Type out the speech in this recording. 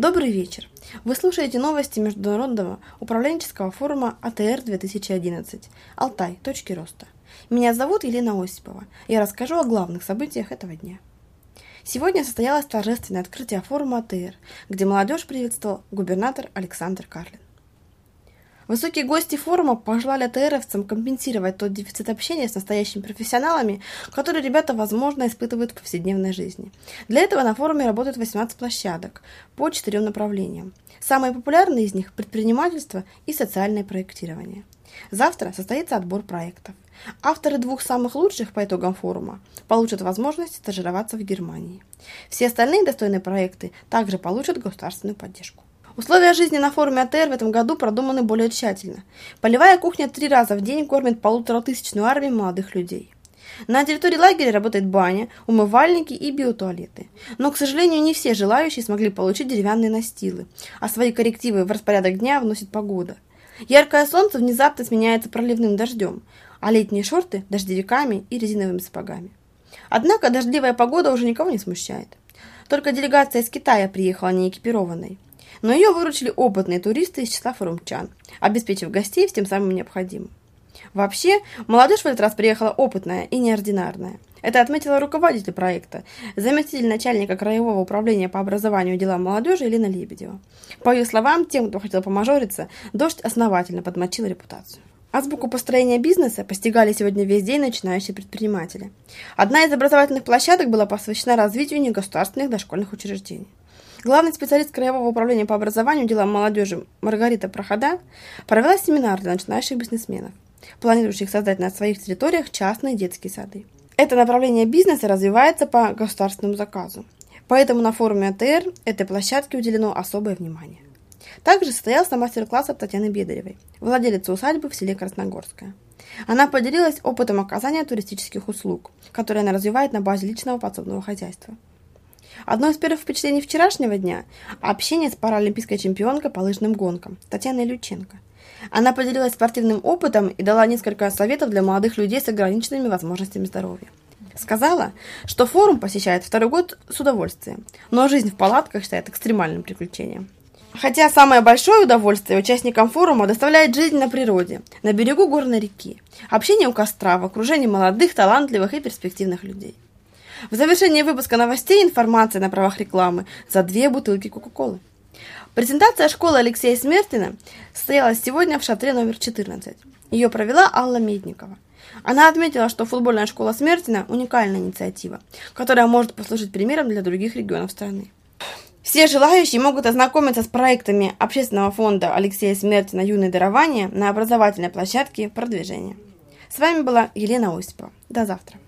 Добрый вечер. Вы слушаете новости Международного управленческого форума АТР-2011 «Алтай. Точки роста». Меня зовут Елена Осипова. Я расскажу о главных событиях этого дня. Сегодня состоялось торжественное открытие форума АТР, где молодежь приветствовал губернатор Александр Карлин. Высокие гости форума пожелали ТРовцам компенсировать тот дефицит общения с настоящими профессионалами, который ребята, возможно, испытывают в повседневной жизни. Для этого на форуме работают 18 площадок по четырем направлениям. Самые популярные из них – предпринимательство и социальное проектирование. Завтра состоится отбор проектов. Авторы двух самых лучших по итогам форума получат возможность стажироваться в Германии. Все остальные достойные проекты также получат государственную поддержку. Условия жизни на форуме АТР в этом году продуманы более тщательно. Полевая кухня три раза в день кормит полуторатысячную армию молодых людей. На территории лагеря работает баня, умывальники и биотуалеты. Но, к сожалению, не все желающие смогли получить деревянные настилы, а свои коррективы в распорядок дня вносит погода. Яркое солнце внезапно сменяется проливным дождем, а летние шорты – дождевиками и резиновыми сапогами. Однако дождливая погода уже никого не смущает. Только делегация из Китая приехала неэкипированной но ее выручили опытные туристы из числа форумчан, обеспечив гостей всем самым необходимым. Вообще, молодежь в этот раз приехала опытная и неординарная. Это отметила руководитель проекта, заместитель начальника Краевого управления по образованию и делам молодежи Елена Лебедева. По ее словам, тем, кто хотел помажориться, дождь основательно подмочил репутацию. Азбуку построения бизнеса постигали сегодня весь день начинающие предприниматели. Одна из образовательных площадок была посвящена развитию негосударственных дошкольных учреждений. Главный специалист Краевого управления по образованию делам молодежи Маргарита Прохода провела семинар для начинающих бизнесменов, планирующих создать на своих территориях частные детские сады. Это направление бизнеса развивается по государственному заказу, поэтому на форуме АТР этой площадке уделено особое внимание. Также состоялся мастер-класс от Татьяны Бедаревой, владелицы усадьбы в селе Красногорское. Она поделилась опытом оказания туристических услуг, которые она развивает на базе личного подсобного хозяйства. Одно из первых впечатлений вчерашнего дня – общение с паралимпийской чемпионкой по лыжным гонкам Татьяной Люченко. Она поделилась спортивным опытом и дала несколько советов для молодых людей с ограниченными возможностями здоровья. Сказала, что форум посещает второй год с удовольствием, но жизнь в палатках считает экстремальным приключением. Хотя самое большое удовольствие участникам форума доставляет жизнь на природе, на берегу горной реки, общение у костра в окружении молодых, талантливых и перспективных людей. В завершении выпуска новостей информация на правах рекламы за две бутылки Кока-Колы. Презентация школы Алексея Смертина состоялась сегодня в шатре номер 14. Ее провела Алла Медникова. Она отметила, что футбольная школа Смертина – уникальная инициатива, которая может послужить примером для других регионов страны. Все желающие могут ознакомиться с проектами общественного фонда Алексея Смертина «Юное дарование» на образовательной площадке продвижения. С вами была Елена Осипова. До завтра.